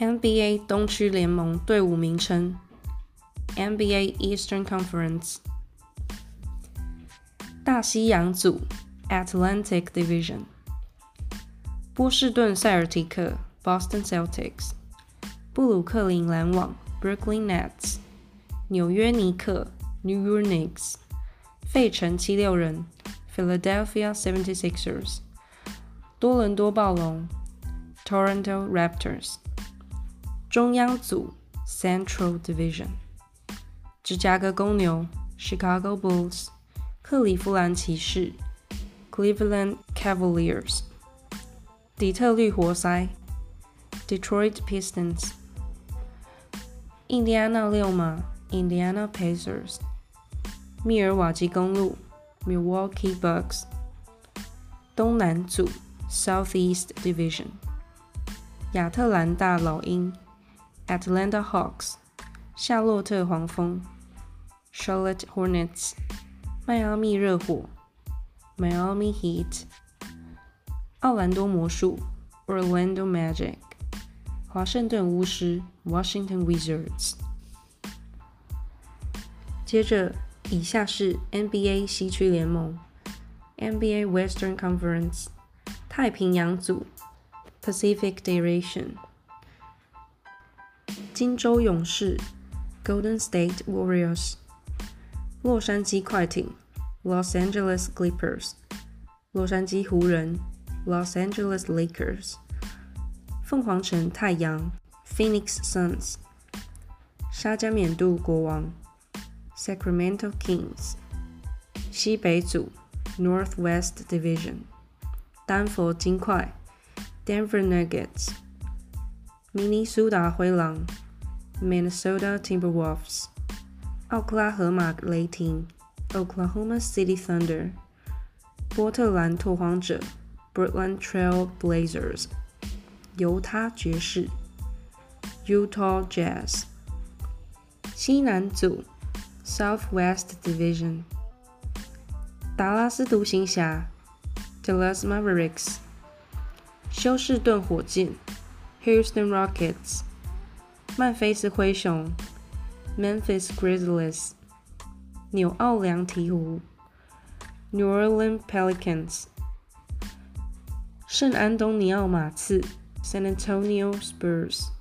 NBA 东区联盟队伍名称：NBA Eastern Conference。大西洋组 Atlantic Division。波士顿塞尔提克 Boston Celtics。布鲁克林篮网 Brooklyn Nets。纽约尼克 New York Knicks。费城七六人 Philadelphia 76ers。多伦多暴龙 Toronto Raptors。中央组 （Central Division）、芝加哥公牛 （Chicago Bulls）、克利夫兰骑士 （Cleveland Cavaliers）、底特律活塞 （Detroit Pistons）、印第安纳溜马 （Indiana Pacers）、密尔瓦基公鹿 （Milwaukee Bucks）、东南组 （Southeast Division）、亚特兰大老鹰。Atlanta Hawks，夏洛特黄蜂；Charlotte Hornets，迈阿密热火；Miami Heat，奥兰多魔术；Orlando Magic，华盛顿巫师；Washington Wizards。接着，以下是 NBA 西区联盟：NBA Western Conference，太平洋组；Pacific Division。 金州勇士 （Golden State Warriors）、洛杉矶快艇 （Los Angeles Clippers）、洛杉矶湖人 （Los Angeles Lakers）、凤凰城太阳 （Phoenix Suns）、沙加缅度国王 （Sacramento Kings）、西北组 （Northwest Division）、丹佛金块 （Denver Nuggets）、明尼苏达灰狼。 Minnesota Timberwolves、奥克拉荷马雷霆 （Oklahoma City Thunder）、波特兰拓荒者 （Portland Trail Blazers）、犹他爵士 （Utah Jazz）、西南组 （Southwest Division）、达拉斯独行侠 （Dallas Mavericks）、休士顿火箭 （Houston Rockets）。 曼菲斯灰熊 （Memphis Grizzlies）、纽奥良鹈鹕 （New Orleans Pelicans）、圣安东尼奥马刺 （San Antonio Spurs）。